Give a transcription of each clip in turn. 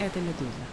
это «Медуза».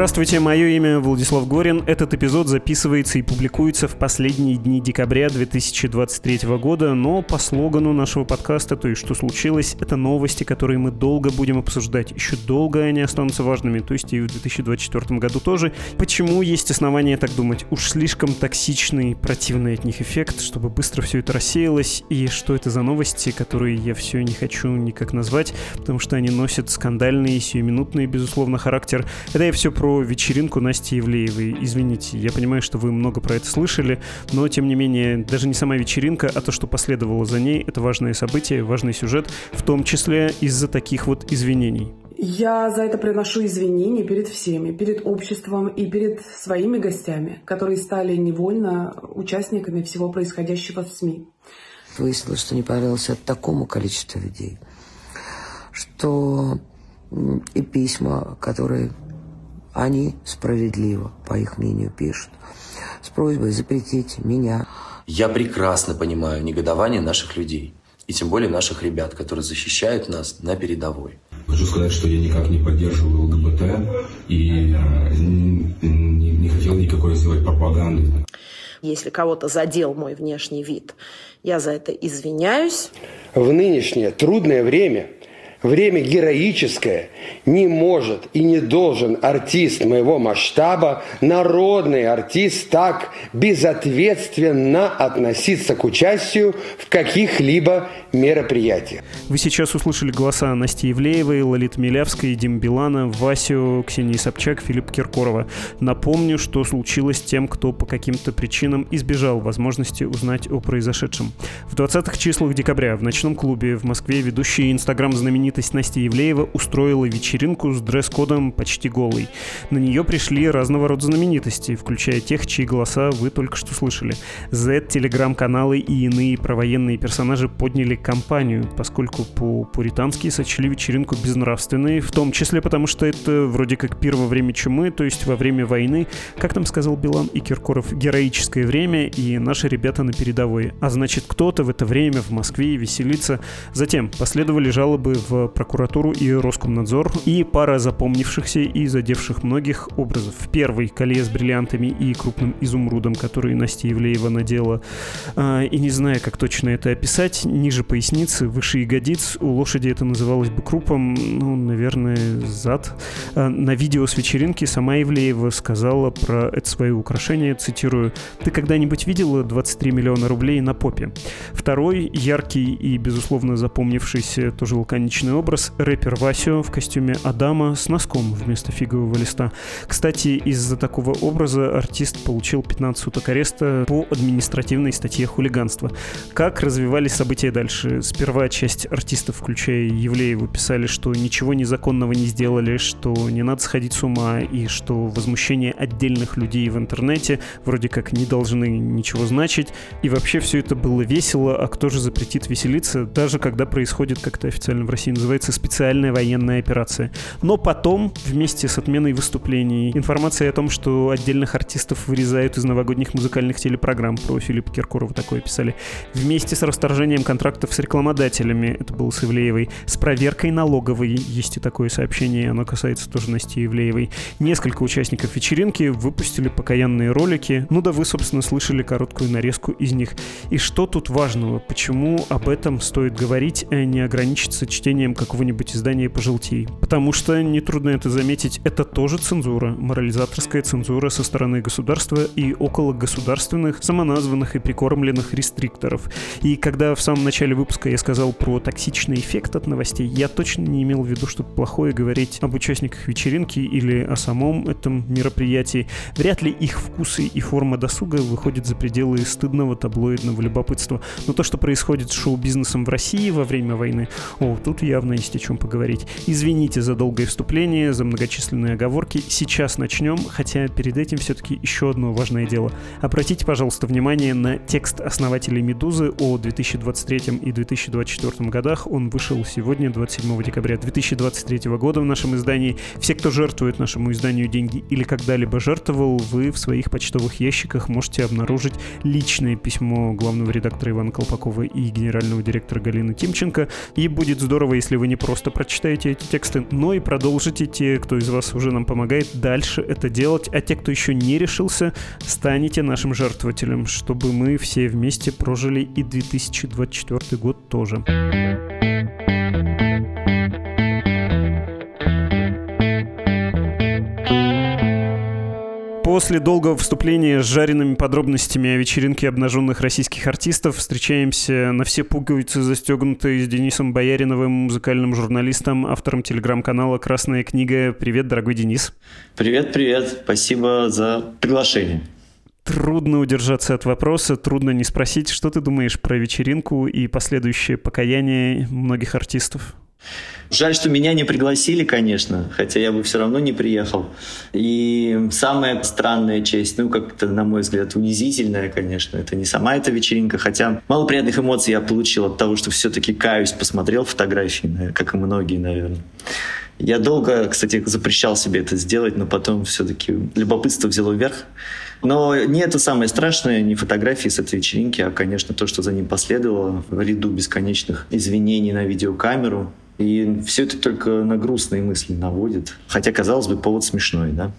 Здравствуйте, мое имя Владислав Горин. Этот эпизод записывается и публикуется в последние дни декабря 2023 года, но по слогану нашего подкаста «То есть что случилось?» это новости, которые мы долго будем обсуждать. Еще долго они останутся важными, то есть и в 2024 году тоже. Почему есть основания так думать? Уж слишком токсичный, противный от них эффект, чтобы быстро все это рассеялось. И что это за новости, которые я все не хочу никак назвать, потому что они носят скандальный, сиюминутный, безусловно, характер. Это я все про вечеринку Насти Евлеевой. Извините, я понимаю, что вы много про это слышали, но, тем не менее, даже не сама вечеринка, а то, что последовало за ней, это важное событие, важный сюжет, в том числе из-за таких вот извинений. Я за это приношу извинения перед всеми, перед обществом и перед своими гостями, которые стали невольно участниками всего происходящего в СМИ. Выяснилось, что не понравился такому количеству людей, что и письма, которые они справедливо, по их мнению, пишут, с просьбой запретить меня. Я прекрасно понимаю негодование наших людей, и тем более наших ребят, которые защищают нас на передовой. Хочу сказать, что я никак не поддерживаю ЛГБТ и э, не, не хотел никакой сделать пропаганды. Если кого-то задел мой внешний вид, я за это извиняюсь. В нынешнее трудное время – Время героическое. Не может и не должен артист моего масштаба, народный артист, так безответственно относиться к участию в каких-либо мероприятиях. Вы сейчас услышали голоса Насти Евлеевой, Лолит Милявской, Дим Билана, Васю, Ксении Собчак, Филипп Киркорова. Напомню, что случилось тем, кто по каким-то причинам избежал возможности узнать о произошедшем. В 20-х числах декабря в ночном клубе в Москве ведущий инстаграм знаменитый знаменитость Настя Евлеева устроила вечеринку с дресс-кодом почти голый. На нее пришли разного рода знаменитости, включая тех, чьи голоса вы только что слышали. Z, телеграм-каналы и иные провоенные персонажи подняли кампанию, поскольку по-пуритански сочли вечеринку безнравственной, в том числе потому, что это вроде как пир во время чумы, то есть во время войны, как там сказал Билан и Киркоров, героическое время, и наши ребята на передовой. А значит, кто-то в это время в Москве веселится. Затем последовали жалобы в прокуратуру и Роскомнадзор, и пара запомнившихся и задевших многих образов. Первый — коле с бриллиантами и крупным изумрудом, который Настя Евлеева надела. А, и не знаю, как точно это описать, ниже поясницы, выше ягодиц, у лошади это называлось бы крупом, ну, наверное, зад. А, на видео с вечеринки сама Евлеева сказала про это свое украшение, цитирую, «Ты когда-нибудь видела 23 миллиона рублей на попе?» Второй, яркий и, безусловно, запомнившийся, тоже лаконичный образ рэпер Васю в костюме Адама с носком вместо фигового листа. Кстати, из-за такого образа артист получил 15 суток ареста по административной статье хулиганства. Как развивались события дальше? Сперва часть артистов, включая Евлееву, писали, что ничего незаконного не сделали, что не надо сходить с ума и что возмущение отдельных людей в интернете вроде как не должны ничего значить. И вообще все это было весело, а кто же запретит веселиться, даже когда происходит, как-то официально в России называется специальная военная операция. Но потом, вместе с отменой выступлений, информация о том, что отдельных артистов вырезают из новогодних музыкальных телепрограмм, про Филиппа Киркорова такое писали, вместе с расторжением контрактов с рекламодателями, это было с Ивлеевой, с проверкой налоговой, есть и такое сообщение, оно касается тоже Насти Ивлеевой. Несколько участников вечеринки выпустили покаянные ролики, ну да вы, собственно, слышали короткую нарезку из них. И что тут важного? Почему об этом стоит говорить, а не ограничиться чтением какого-нибудь издания «Пожелтей». Потому что, нетрудно это заметить, это тоже цензура, морализаторская цензура со стороны государства и около государственных, самоназванных и прикормленных рестрикторов. И когда в самом начале выпуска я сказал про токсичный эффект от новостей, я точно не имел в виду что-то плохое говорить об участниках вечеринки или о самом этом мероприятии. Вряд ли их вкусы и форма досуга выходят за пределы стыдного таблоидного любопытства. Но то, что происходит с шоу-бизнесом в России во время войны, о, тут явно есть о чем поговорить. Извините за долгое вступление, за многочисленные оговорки. Сейчас начнем, хотя перед этим все-таки еще одно важное дело. Обратите, пожалуйста, внимание на текст основателей «Медузы» о 2023 и 2024 годах. Он вышел сегодня, 27 декабря 2023 года в нашем издании. Все, кто жертвует нашему изданию деньги или когда-либо жертвовал, вы в своих почтовых ящиках можете обнаружить личное письмо главного редактора Ивана Колпакова и генерального директора Галины Тимченко. И будет здорово, если вы не просто прочитаете эти тексты, но и продолжите те, кто из вас уже нам помогает, дальше это делать. А те, кто еще не решился, станете нашим жертвователем, чтобы мы все вместе прожили и 2024 год тоже. После долгого вступления с жареными подробностями о вечеринке обнаженных российских артистов встречаемся на все пуговицы застегнутые с Денисом Бояриновым, музыкальным журналистом, автором телеграм-канала «Красная книга». Привет, дорогой Денис. Привет, привет. Спасибо за приглашение. Трудно удержаться от вопроса, трудно не спросить, что ты думаешь про вечеринку и последующее покаяние многих артистов? Жаль, что меня не пригласили, конечно, хотя я бы все равно не приехал. И самая странная часть, ну, как-то, на мой взгляд, унизительная, конечно, это не сама эта вечеринка, хотя мало приятных эмоций я получил от того, что все-таки каюсь, посмотрел фотографии, как и многие, наверное. Я долго, кстати, запрещал себе это сделать, но потом все-таки любопытство взяло вверх. Но не это самое страшное, не фотографии с этой вечеринки, а, конечно, то, что за ним последовало в ряду бесконечных извинений на видеокамеру, и все это только на грустные мысли наводит. Хотя, казалось бы, повод смешной, да?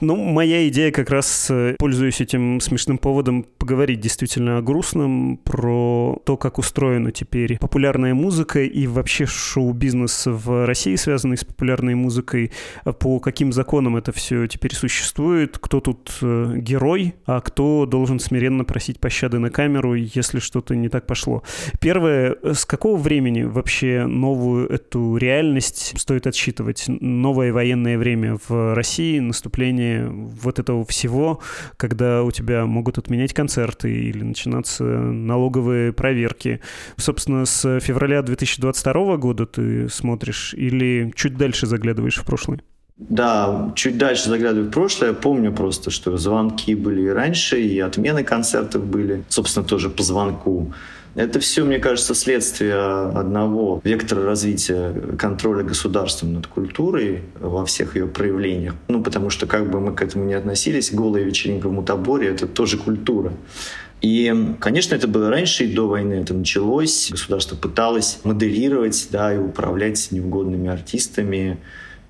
Ну, моя идея как раз, э, пользуясь этим смешным поводом, поговорить действительно о грустном, про то, как устроена теперь популярная музыка и вообще шоу-бизнес в России, связанный с популярной музыкой, по каким законам это все теперь существует, кто тут э, герой, а кто должен смиренно просить пощады на камеру, если что-то не так пошло. Первое, с какого времени вообще новую эту реальность стоит отсчитывать? Новое военное время в России, наступление появление вот этого всего, когда у тебя могут отменять концерты или начинаться налоговые проверки. Собственно, с февраля 2022 года ты смотришь или чуть дальше заглядываешь в прошлое? Да, чуть дальше заглядываю в прошлое, помню просто, что звонки были и раньше, и отмены концертов были, собственно, тоже по звонку. Это все, мне кажется, следствие одного вектора развития контроля государства над культурой во всех ее проявлениях. Ну, потому что как бы мы к этому не относились, голая вечеринка в Мутаборе — это тоже культура. И, конечно, это было раньше, и до войны это началось. Государство пыталось моделировать да, и управлять неугодными артистами,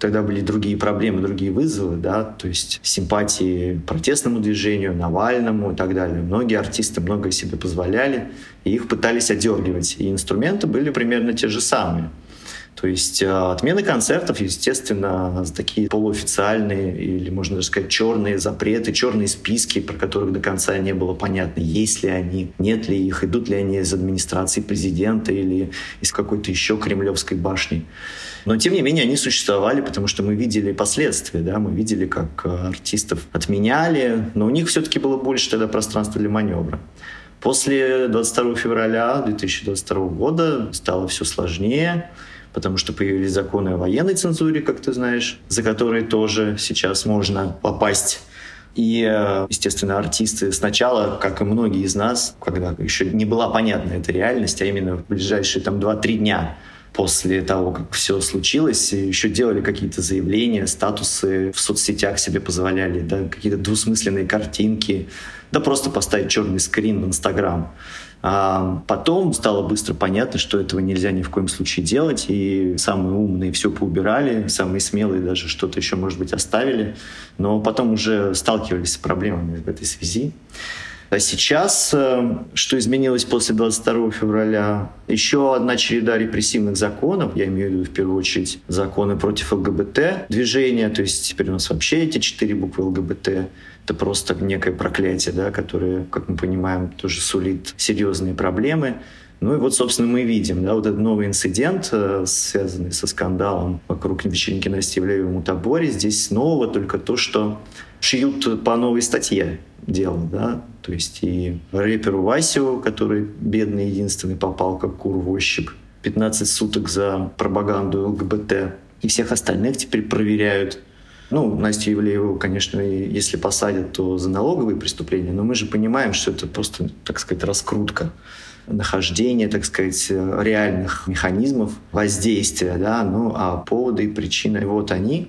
тогда были другие проблемы, другие вызовы, да, то есть симпатии протестному движению, Навальному и так далее. Многие артисты многое себе позволяли, и их пытались одергивать. И инструменты были примерно те же самые. То есть э, отмены концертов, естественно, такие полуофициальные или, можно даже сказать, черные запреты, черные списки, про которых до конца не было понятно, есть ли они, нет ли их, идут ли они из администрации президента или из какой-то еще кремлевской башни. Но, тем не менее, они существовали, потому что мы видели последствия, да, мы видели, как э, артистов отменяли, но у них все-таки было больше тогда пространства для маневра. После 22 февраля 2022 года стало все сложнее, потому что появились законы о военной цензуре, как ты знаешь, за которые тоже сейчас можно попасть и, э, естественно, артисты сначала, как и многие из нас, когда еще не была понятна эта реальность, а именно в ближайшие там 2-3 дня после того, как все случилось, еще делали какие-то заявления, статусы в соцсетях себе позволяли, да, какие-то двусмысленные картинки, да просто поставить черный скрин в Инстаграм. А потом стало быстро понятно, что этого нельзя ни в коем случае делать, и самые умные все поубирали, самые смелые даже что-то еще, может быть, оставили, но потом уже сталкивались с проблемами в этой связи. А сейчас, э, что изменилось после 22 февраля? Еще одна череда репрессивных законов, я имею в виду в первую очередь законы против ЛГБТ движения, то есть теперь у нас вообще эти четыре буквы ЛГБТ это просто некое проклятие, да, которое, как мы понимаем, тоже сулит серьезные проблемы. Ну и вот, собственно, мы видим, да, вот этот новый инцидент, э, связанный со скандалом вокруг вечеринки Насти Ивлеевой в Мутаборе. Здесь нового только то, что шьют по новой статье дело, да, то есть и рэперу Васю, который бедный единственный попал как кур в ощупь, 15 суток за пропаганду ЛГБТ. И всех остальных теперь проверяют. Ну, Настю Евлееву, конечно, если посадят, то за налоговые преступления, но мы же понимаем, что это просто, так сказать, раскрутка нахождения, так сказать, реальных механизмов воздействия, да, ну, а поводы и причины, вот они.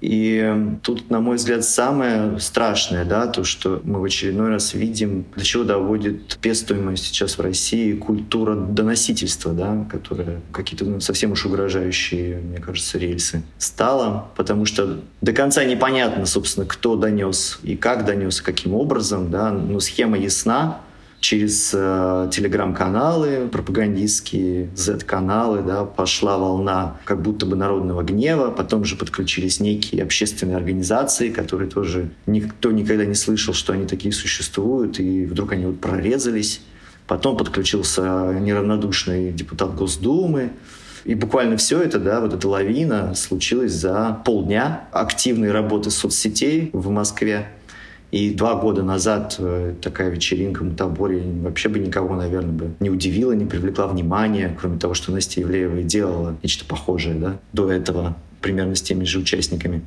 И тут, на мой взгляд, самое страшное, да, то, что мы в очередной раз видим, до чего доводит пестуемая сейчас в России культура доносительства, да, которая какие-то ну, совсем уж угрожающие, мне кажется, рельсы стала, потому что до конца непонятно, собственно, кто донес и как донес, каким образом, да, но схема ясна, через э, телеграм-каналы, пропагандистские Z-каналы, да, пошла волна как будто бы народного гнева, потом же подключились некие общественные организации, которые тоже никто никогда не слышал, что они такие существуют, и вдруг они вот прорезались. Потом подключился неравнодушный депутат Госдумы, и буквально все это, да, вот эта лавина случилась за полдня активной работы соцсетей в Москве. И два года назад э, такая вечеринка в Мутаборе вообще бы никого, наверное, бы не удивила, не привлекла внимания, кроме того, что Настя Евлеева делала нечто похожее да, до этого, примерно с теми же участниками.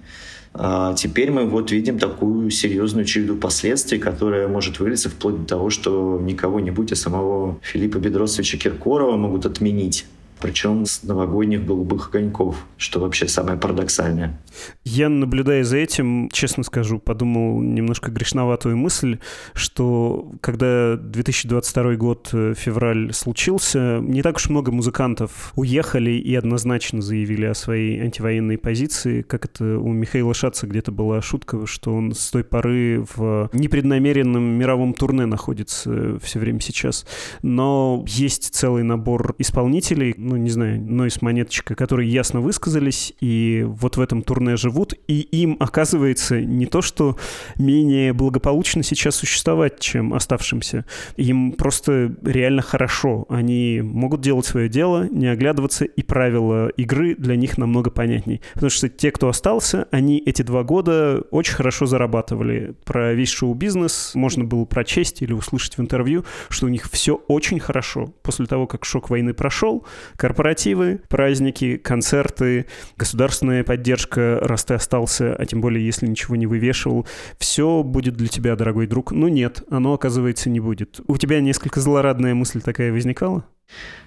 А теперь мы вот видим такую серьезную череду последствий, которая может вылиться вплоть до того, что никого не будь, а самого Филиппа Бедросовича Киркорова могут отменить причем с новогодних голубых огоньков, что вообще самое парадоксальное. Я, наблюдая за этим, честно скажу, подумал немножко грешноватую мысль, что когда 2022 год, э, февраль, случился, не так уж много музыкантов уехали и однозначно заявили о своей антивоенной позиции, как это у Михаила Шаца где-то была шутка, что он с той поры в непреднамеренном мировом турне находится все время сейчас. Но есть целый набор исполнителей, ну, не знаю, Нойс Монеточка, которые ясно высказались, и вот в этом турне живут, и им, оказывается, не то, что менее благополучно сейчас существовать, чем оставшимся. Им просто реально хорошо. Они могут делать свое дело, не оглядываться, и правила игры для них намного понятней. Потому что те, кто остался, они эти два года очень хорошо зарабатывали. Про весь шоу-бизнес можно было прочесть или услышать в интервью, что у них все очень хорошо. После того, как шок войны прошел, корпоративы, праздники, концерты, государственная поддержка, раз ты остался, а тем более, если ничего не вывешивал, все будет для тебя, дорогой друг. Ну нет, оно, оказывается, не будет. У тебя несколько злорадная мысль такая возникала?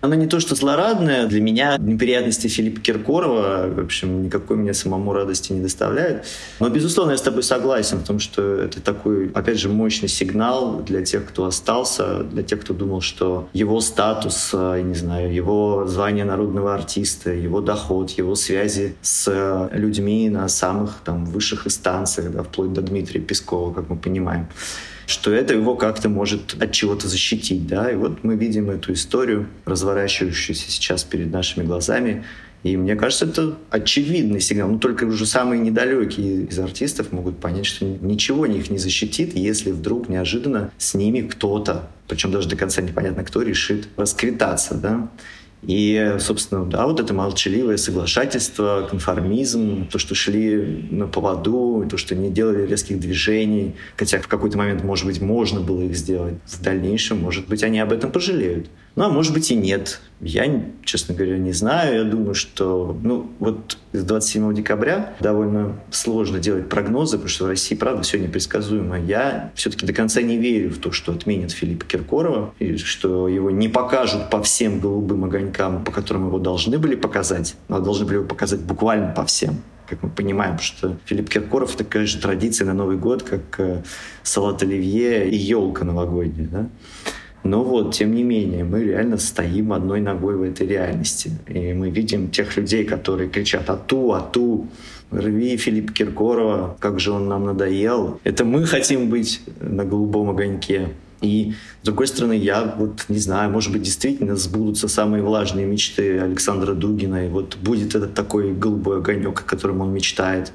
Она не то что злорадная, для меня неприятности Филиппа Киркорова, в общем, никакой мне самому радости не доставляют. Но, безусловно, я с тобой согласен в том, что это такой, опять же, мощный сигнал для тех, кто остался, для тех, кто думал, что его статус, э, я не знаю, его звание народного артиста, его доход, его связи с людьми на самых там высших инстанциях, да, вплоть до Дмитрия Пескова, как мы понимаем, что это его как-то может от чего-то защитить. Да? И вот мы видим эту историю, разворачивающуюся сейчас перед нашими глазами. И мне кажется, это очевидный сигнал. Но только уже самые недалекие из артистов могут понять, что ничего их не защитит, если вдруг неожиданно с ними кто-то, причем даже до конца непонятно кто, решит расквитаться. Да? И, собственно, да, вот это молчаливое соглашательство, конформизм, то, что шли на поводу, то, что не делали резких движений, хотя в какой-то момент, может быть, можно было их сделать. В дальнейшем, может быть, они об этом пожалеют. Ну, а может быть и нет. Я, честно говоря, не знаю. Я думаю, что, ну, вот с 27 декабря довольно сложно делать прогнозы, потому что в России, правда, все непредсказуемо. Я все-таки до конца не верю в то, что отменят Филиппа Киркорова, и что его не покажут по всем голубым огонькам, по которым его должны были показать, но должны были его показать буквально по всем как мы понимаем, что Филипп Киркоров — это, конечно, традиция на Новый год, как э, салат оливье и елка новогодняя. Да? Но вот, тем не менее, мы реально стоим одной ногой в этой реальности. И мы видим тех людей, которые кричат «Ату, Ату!» Рви Филипп Киркорова, как же он нам надоел. Это мы хотим быть на голубом огоньке. И, с другой стороны, я вот не знаю, может быть, действительно сбудутся самые влажные мечты Александра Дугина, и вот будет этот такой голубой огонек, о котором он мечтает.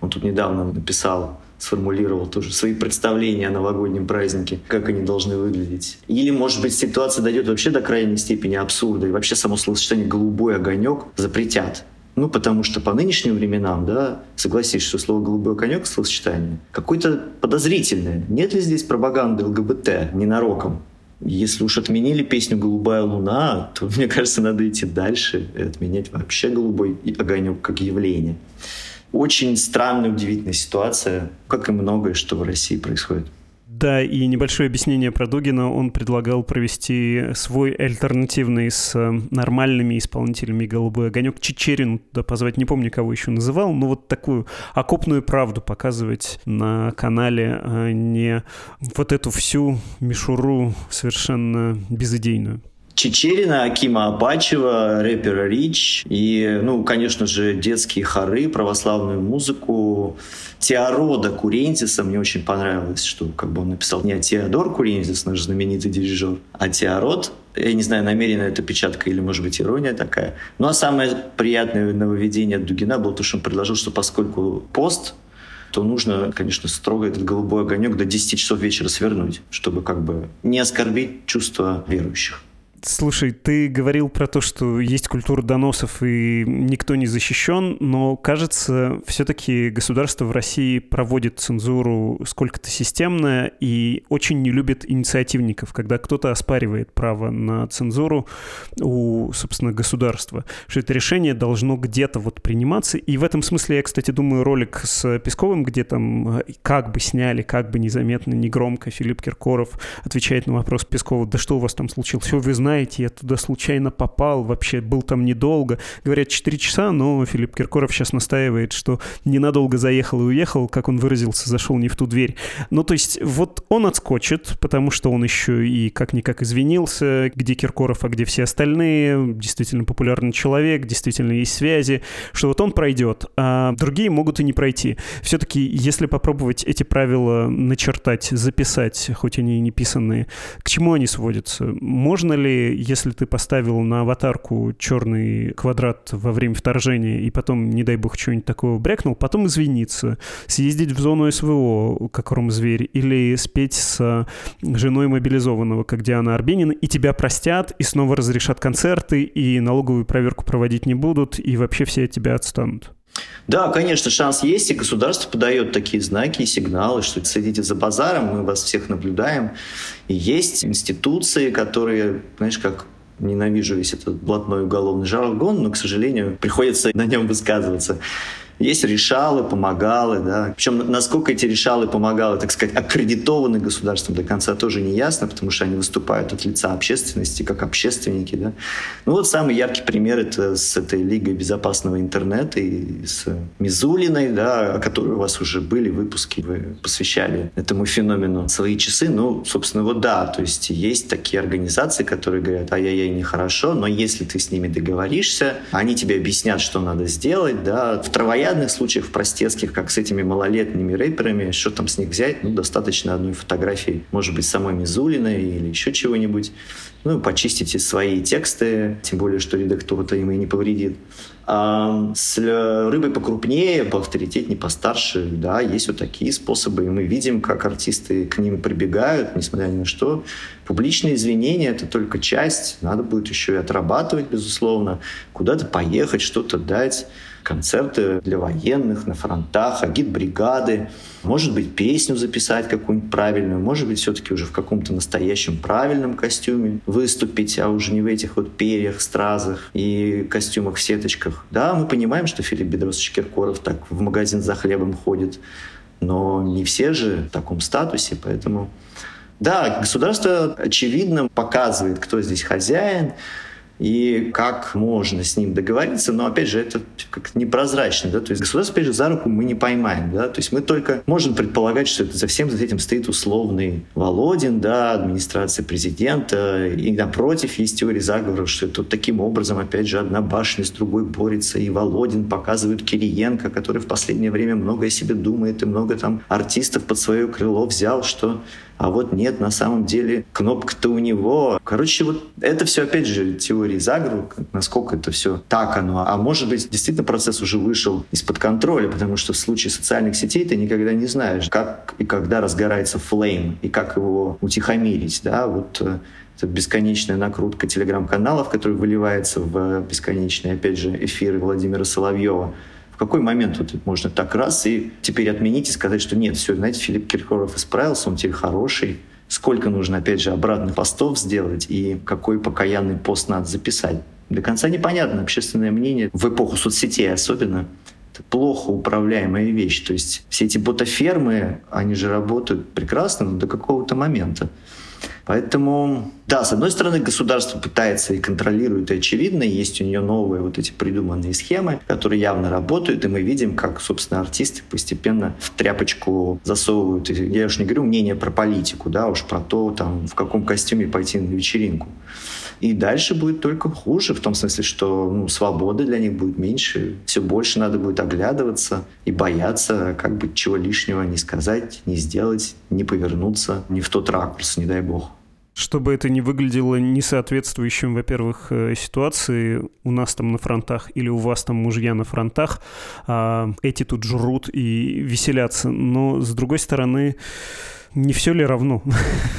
Он тут недавно написал сформулировал тоже свои представления о новогоднем празднике, как они должны выглядеть. Или, может быть, ситуация дойдет вообще до крайней степени абсурда, и вообще само словосочетание «голубой огонек» запретят. Ну, потому что по нынешним временам, да, согласись, что слово «голубой конек» словосочетание какое-то подозрительное. Нет ли здесь пропаганды ЛГБТ ненароком? Если уж отменили песню «Голубая луна», то, мне кажется, надо идти дальше и отменять вообще «Голубой огонек» как явление. Очень странная, удивительная ситуация, как и многое, что в России происходит. Да, и небольшое объяснение про Дугина. Он предлагал провести свой альтернативный с э, нормальными исполнителями «Голубой огонек» Чечерину туда позвать. Не помню, кого еще называл, но вот такую окопную правду показывать на канале, а не вот эту всю мишуру совершенно безыдейную. Чечерина, Акима Апачева, рэпера Рич и, ну, конечно же, детские хоры, православную музыку. Теорода Курентиса мне очень понравилось, что как бы он написал не Теодор Курентис, наш знаменитый дирижер, а Теород. Я не знаю, намеренно это печатка или, может быть, ирония такая. Ну, а самое приятное нововведение от Дугина было то, что он предложил, что поскольку пост, то нужно, конечно, строго этот голубой огонек до 10 часов вечера свернуть, чтобы как бы не оскорбить чувства верующих. Слушай, ты говорил про то, что есть культура доносов и никто не защищен, но, кажется, все-таки государство в России проводит цензуру сколько-то системно и очень не любит инициативников, когда кто-то оспаривает право на цензуру у, собственно, государства. Что это решение должно где-то вот приниматься. И в этом смысле я, кстати, думаю, ролик с Песковым, где там э, как бы сняли, как бы незаметно, негромко Филипп Киркоров отвечает на вопрос Пескова, да что у вас там случилось? Все, вы знаете, знаете, я туда случайно попал, вообще был там недолго. Говорят, 4 часа, но Филипп Киркоров сейчас настаивает, что ненадолго заехал и уехал, как он выразился, зашел не в ту дверь. Ну, то есть вот он отскочит, потому что он еще и как-никак извинился, где Киркоров, а где все остальные, действительно популярный человек, действительно есть связи, что вот он пройдет, а другие могут и не пройти. Все-таки, если попробовать эти правила начертать, записать, хоть они и не писанные, к чему они сводятся? Можно ли если ты поставил на аватарку черный квадрат во время вторжения и потом, не дай бог, что-нибудь такого брякнул, потом извиниться, съездить в зону СВО, как ром-зверь, или спеть с женой мобилизованного, как Диана Арбенина, и тебя простят, и снова разрешат концерты, и налоговую проверку проводить не будут, и вообще все от тебя отстанут. Да, конечно, шанс есть, и государство подает такие знаки и сигналы, что следите за базаром, мы вас всех наблюдаем. И есть институции, которые, знаешь, как ненавижу весь этот блатной уголовный жаргон, но, к сожалению, приходится на нем высказываться. Есть решалы, помогалы, да. Причем насколько эти решалы, помогалы, так сказать, аккредитованы государством до конца тоже не ясно, потому что они выступают от лица общественности, как общественники, да. Ну вот самый яркий пример это с этой Лигой безопасного интернета и с Мизулиной, да, о которой у вас уже были выпуски, вы посвящали этому феномену свои часы. Ну, собственно, вот да, то есть есть такие организации, которые говорят, ай-яй-яй, нехорошо, но если ты с ними договоришься, они тебе объяснят, что надо сделать, да, в травоядных наглядных случаях, простецких, как с этими малолетними рэперами, что там с них взять? Ну, достаточно одной фотографии, может быть, самой Мизулиной или еще чего-нибудь. Ну, почистите свои тексты, тем более, что редактура-то им и не повредит. А с рыбой покрупнее, поавторитетнее, постарше, да, есть вот такие способы. И мы видим, как артисты к ним прибегают, несмотря ни на что. Публичные извинения — это только часть. Надо будет еще и отрабатывать, безусловно. Куда-то поехать, что-то дать концерты для военных на фронтах, агитбригады, может быть, песню записать какую-нибудь правильную, может быть, все-таки уже в каком-то настоящем правильном костюме выступить, а уже не в этих вот перьях, стразах и костюмах в сеточках. Да, мы понимаем, что Филипп Бедросович Киркоров так в магазин за хлебом ходит, но не все же в таком статусе, поэтому... Да, государство, очевидно, показывает, кто здесь хозяин, и как можно с ним договориться, но опять же это как непрозрачно, да, то есть государство, опять же, за руку мы не поймаем, да, то есть мы только можем предполагать, что это за всем за этим стоит условный Володин, да, администрация президента, и напротив есть теория заговора, что вот таким образом, опять же, одна башня с другой борется, и Володин показывает Кириенко, который в последнее время много о себе думает, и много там артистов под свое крыло взял, что а вот нет, на самом деле кнопка-то у него. Короче, вот это все, опять же, теории заговора, насколько это все так оно. А может быть, действительно процесс уже вышел из-под контроля, потому что в случае социальных сетей ты никогда не знаешь, как и когда разгорается флейм, и как его утихомирить, да, вот э, это бесконечная накрутка телеграм-каналов, который выливается в бесконечные, опять же, эфиры Владимира Соловьева какой момент вот можно так раз и теперь отменить и сказать, что нет, все, знаете, Филипп Киркоров исправился, он теперь хороший, сколько нужно, опять же, обратных постов сделать и какой покаянный пост надо записать. До конца непонятно. Общественное мнение в эпоху соцсетей особенно это плохо управляемая вещь. То есть все эти ботафермы, они же работают прекрасно но до какого-то момента. Поэтому, да, с одной стороны, государство пытается и контролирует, и очевидно, есть у нее новые вот эти придуманные схемы, которые явно работают, и мы видим, как, собственно, артисты постепенно в тряпочку засовывают, я уж не говорю мнение про политику, да, уж про то, там, в каком костюме пойти на вечеринку. И дальше будет только хуже, в том смысле, что ну, свободы для них будет меньше, все больше надо будет оглядываться и бояться, как бы чего лишнего не сказать, не сделать, не повернуться не в тот ракурс, не дай бог. Чтобы это не выглядело несоответствующим, во-первых, э, ситуации у нас там на фронтах или у вас там мужья на фронтах, а эти тут жрут и веселятся. Но, с другой стороны, не все ли равно?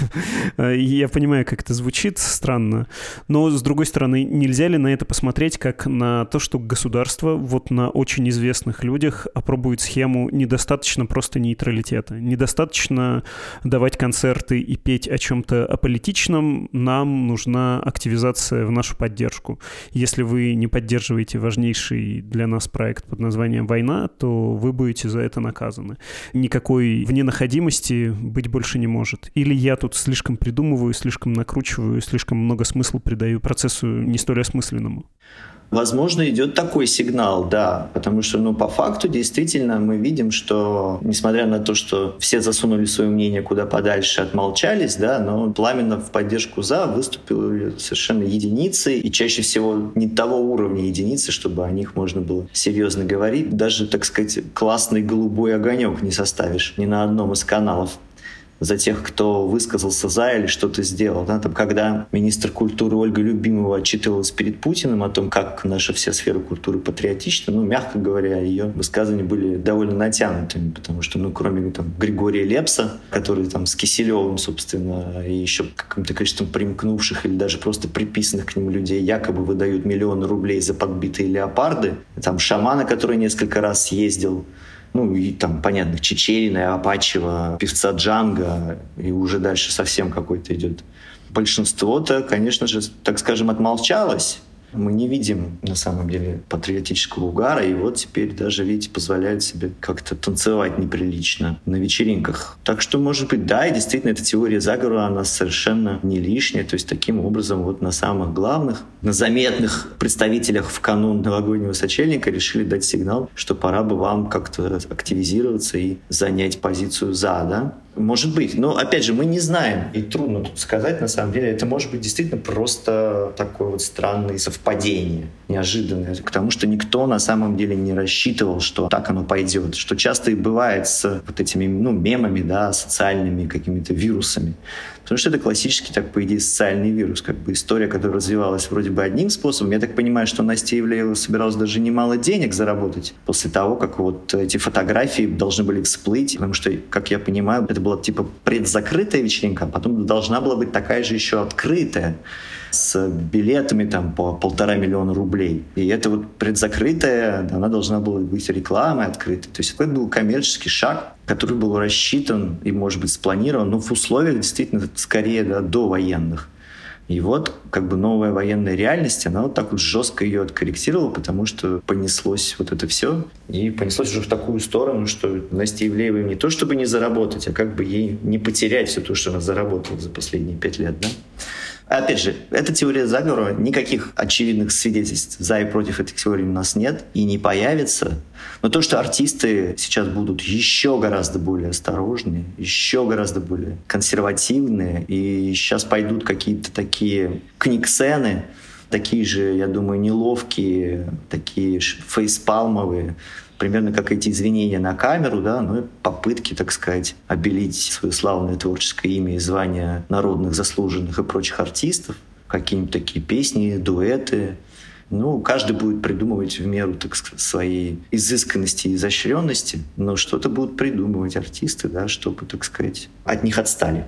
Я понимаю, как это звучит странно, но, с другой стороны, нельзя ли на это посмотреть как на то, что государство вот на очень известных людях опробует схему недостаточно просто нейтралитета, недостаточно давать концерты и петь о чем-то аполитичном, нам нужна активизация в нашу поддержку. Если вы не поддерживаете важнейший для нас проект под названием «Война», то вы будете за это наказаны. Никакой вненаходимости быть быть больше не может. Или я тут слишком придумываю, слишком накручиваю, слишком много смысла придаю процессу не столь осмысленному. Возможно, идет такой сигнал, да, потому что, ну, по факту, действительно, мы видим, что, несмотря на то, что все засунули свое мнение куда подальше, отмолчались, да, но пламенно в поддержку «за» выступили совершенно единицы, и чаще всего не того уровня единицы, чтобы о них можно было серьезно говорить. Даже, так сказать, классный голубой огонек не составишь ни на одном из каналов за тех, кто высказался за или что-то сделал. Да? Там, когда министр культуры Ольга Любимова отчитывалась перед Путиным о том, как наша вся сфера культуры патриотична, ну, мягко говоря, ее высказывания были довольно натянутыми, потому что, ну, кроме там, Григория Лепса, который там с Киселевым, собственно, и еще каким-то количеством примкнувших или даже просто приписанных к нему людей якобы выдают миллионы рублей за подбитые леопарды, там шамана, который несколько раз съездил ну, и там, понятно, Чечерина, Апачева, певца Джанга, и уже дальше совсем какой-то идет. Большинство-то, конечно же, так скажем, отмолчалось, мы не видим, на самом деле, патриотического угара, и вот теперь даже, видите, позволяют себе как-то танцевать неприлично на вечеринках. Так что, может быть, да, и действительно, эта теория заговора, она совершенно не лишняя. То есть, таким образом, вот на самых главных, на заметных представителях в канун новогоднего сочельника решили дать сигнал, что пора бы вам как-то активизироваться и занять позицию «за», да? Может быть. Но, опять же, мы не знаем. И трудно тут сказать, на самом деле. Это может быть действительно просто такое вот странное совпадение, неожиданное. Потому что никто на самом деле не рассчитывал, что так оно пойдет. Что часто и бывает с вот этими ну, мемами, да, социальными какими-то вирусами. Потому что это классический, так по идее, социальный вирус. Как бы история, которая развивалась вроде бы одним способом. Я так понимаю, что Настя Ивлеева собиралась даже немало денег заработать после того, как вот эти фотографии должны были всплыть. Потому что, как я понимаю, это была типа предзакрытая вечеринка, а потом должна была быть такая же еще открытая с билетами там по полтора миллиона рублей. И это вот предзакрытая, она должна была быть рекламой открытой. То есть это был коммерческий шаг, который был рассчитан и, может быть, спланирован, но в условиях действительно скорее да, до военных. И вот как бы новая военная реальность, она вот так вот жестко ее откорректировала, потому что понеслось вот это все. И понеслось уже в такую сторону, что Насте Ивлеевой не то чтобы не заработать, а как бы ей не потерять все то, что она заработала за последние пять лет. Да? Опять же, эта теория заговора, никаких очевидных свидетельств за и против этой теории у нас нет и не появится. Но то, что артисты сейчас будут еще гораздо более осторожные, еще гораздо более консервативные, и сейчас пойдут какие-то такие книгсцены, такие же, я думаю, неловкие, такие фейспалмовые, примерно как эти извинения на камеру, да, ну и попытки, так сказать, обелить свое славное творческое имя и звание народных заслуженных и прочих артистов, какие-нибудь такие песни, дуэты. Ну, каждый будет придумывать в меру, так сказать, своей изысканности и изощренности, но что-то будут придумывать артисты, да, чтобы, так сказать, от них отстали.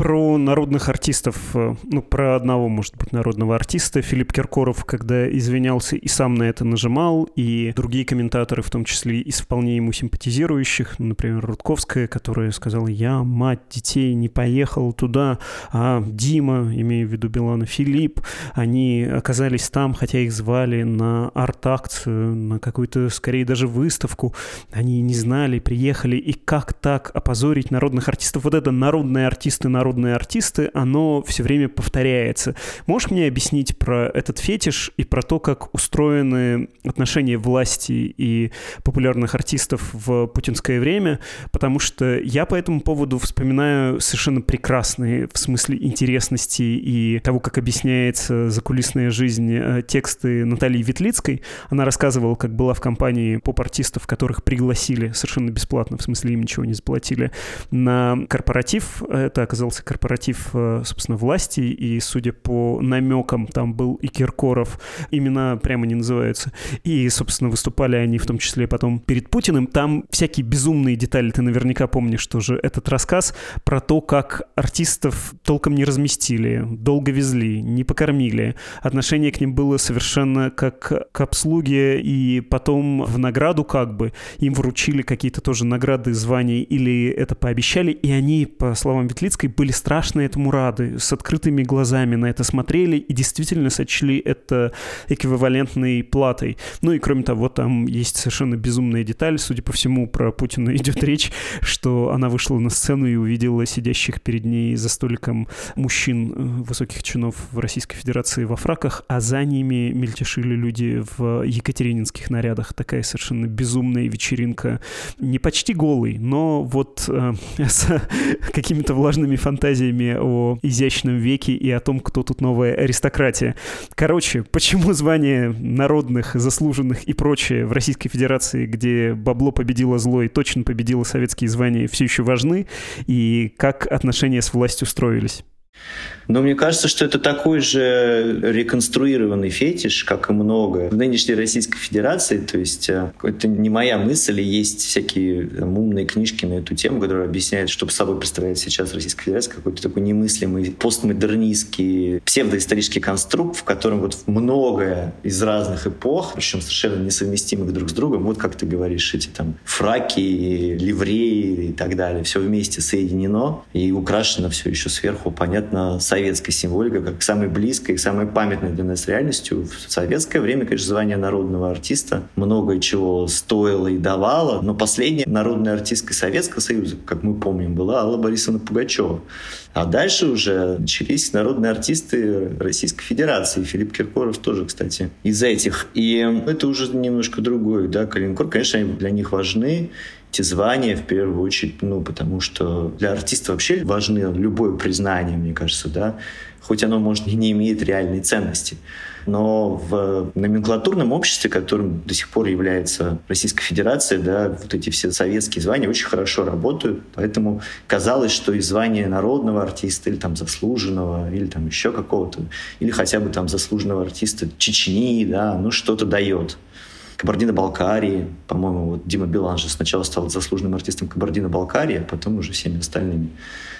Про народных артистов, э, ну, про одного, может быть, народного артиста, Филипп Киркоров, когда извинялся и сам на это нажимал, и другие комментаторы, в том числе из вполне ему симпатизирующих, например, Рудковская, которая сказала, я, мать детей, не поехал туда, а Дима, имею в виду Билана, Филипп, они оказались там, хотя их звали на арт-акцию, на какую-то, скорее, даже выставку, они не знали, приехали, и как так опозорить народных артистов? Вот это народные артисты, народные артисты, оно все время повторяется. Можешь мне объяснить про этот фетиш и про то, как устроены отношения власти и популярных артистов в путинское время? Потому что я по этому поводу вспоминаю совершенно прекрасные, в смысле интересности и того, как объясняется закулисная жизнь э, тексты Натальи Ветлицкой. Она рассказывала, как была в компании поп-артистов, которых пригласили совершенно бесплатно, в смысле им ничего не заплатили, на корпоратив. Это оказался корпоратив, э, собственно, власти, и, судя по намекам, там был и Киркоров, имена прямо не называются. И, собственно, выступали они в том числе потом перед Путиным. Там всякие безумные детали, ты наверняка помнишь тоже этот рассказ про то, как артистов толком не разместили, долго везли, не покормили. Отношение к ним было совершенно как к обслуге, и потом в награду как бы им вручили какие-то тоже награды, звания, или это пообещали, и они, по словам Ветлицкой, были страшно этому рады, с открытыми глазами на это смотрели и действительно сочли это эквивалентной платой. Ну и кроме того, там есть совершенно безумная деталь, судя по всему, про Путина идет речь, что она вышла на сцену и увидела сидящих перед ней за столиком мужчин э, высоких чинов в Российской Федерации во фраках, а за ними мельтешили люди в екатерининских нарядах. Такая совершенно безумная вечеринка. Не почти голый, но вот э, с какими-то влажными фантазиями о изящном веке и о том, кто тут новая аристократия. Короче, почему звание народных, заслуженных и прочее в Российской Федерации, где бабло победило зло и точно победило советские звания, все еще важны, и как отношения с властью строились? Но мне кажется, что это такой же реконструированный фетиш, как и многое в нынешней Российской Федерации. То есть э, это не моя мысль, и есть всякие там, умные книжки на эту тему, которые объясняют, что собой представляет сейчас Российская Федерация, какой-то такой немыслимый постмодернистский псевдоисторический конструкт, в котором вот многое из разных эпох, причем совершенно несовместимых друг с другом, вот как ты говоришь, эти там фраки, ливреи и так далее, все вместе соединено и украшено все еще сверху, понятно, советской символикой, как самой близкой и самой памятной для нас реальностью. В советское время, конечно, звание народного артиста многое чего стоило и давало, но последняя народная артистка Советского Союза, как мы помним, была Алла Борисовна Пугачева. А дальше уже начались народные артисты Российской Федерации. Филипп Киркоров тоже, кстати, из этих. И это уже немножко другое. Да? Калинкор, конечно, для них важны эти звания в первую очередь, ну, потому что для артиста вообще важны любое признание, мне кажется, да, хоть оно, может, и не имеет реальной ценности. Но в номенклатурном обществе, которым до сих пор является Российская Федерация, да, вот эти все советские звания очень хорошо работают, поэтому казалось, что и звание народного артиста или там заслуженного, или там еще какого-то, или хотя бы там заслуженного артиста Чечни, да, ну что-то дает. Кабардино-Балкарии. По-моему, вот Дима Билан же сначала стал заслуженным артистом Кабардино-Балкарии, а потом уже всеми остальными.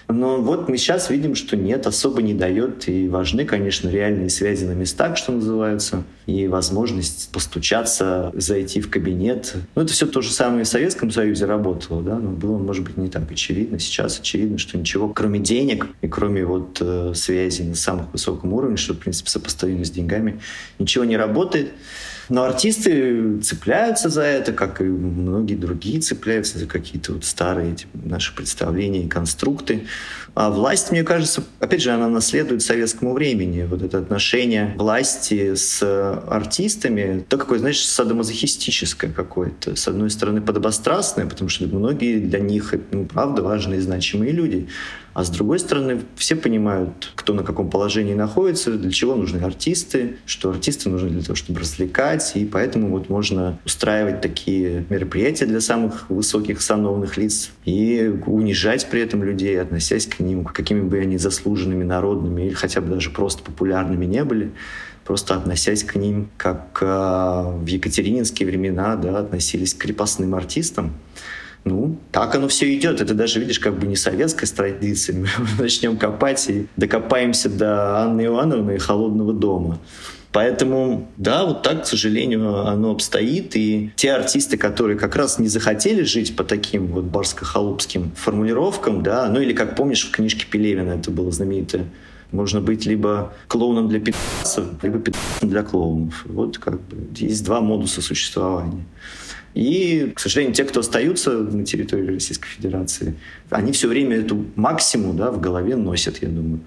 Но вот мы сейчас видим, что нет, особо не дает. И важны, конечно, реальные связи на местах, что называется, и возможность постучаться, зайти в кабинет. Ну, это все то же самое в Советском Союзе работало, да, но было, может быть, не так очевидно. Сейчас очевидно, что ничего, кроме денег и кроме вот э, связи на самых высоком уровне, что, в принципе, сопоставимо с деньгами, ничего не работает. Но артисты цепляются за это, как и многие другие цепляются за какие-то вот старые эти наши представления и конструкты. А власть, мне кажется, опять же, она наследует советскому времени. Вот это отношение власти с артистами, то какое, знаешь, садомазохистическое какое-то. С одной стороны, подобострастное, потому что многие для них, ну, правда, важные и значимые люди. А с другой стороны, все понимают, кто на каком положении находится, для чего нужны артисты, что артисты нужны для того, чтобы развлекать, и поэтому вот можно устраивать такие мероприятия для самых высоких сановных лиц и унижать при этом людей, относясь к ним, какими бы они заслуженными, народными или хотя бы даже просто популярными не были просто относясь к ним, как э, в екатерининские времена да, относились к крепостным артистам. Ну, так оно все идет. Это даже, видишь, как бы не советская традиция. Мы начнем копать и докопаемся до Анны Ивановны и Холодного дома. Поэтому, да, вот так, к сожалению, оно обстоит. И те артисты, которые как раз не захотели жить по таким вот барско-холопским формулировкам, да, ну или, как помнишь, в книжке Пелевина это было знаменитое, можно быть либо клоуном для пи***цев, либо пи***цем для клоунов. Вот как бы есть два модуса существования. И, к сожалению, те, кто остаются на территории Российской Федерации, они все время эту максимум да, в голове носят, я думаю.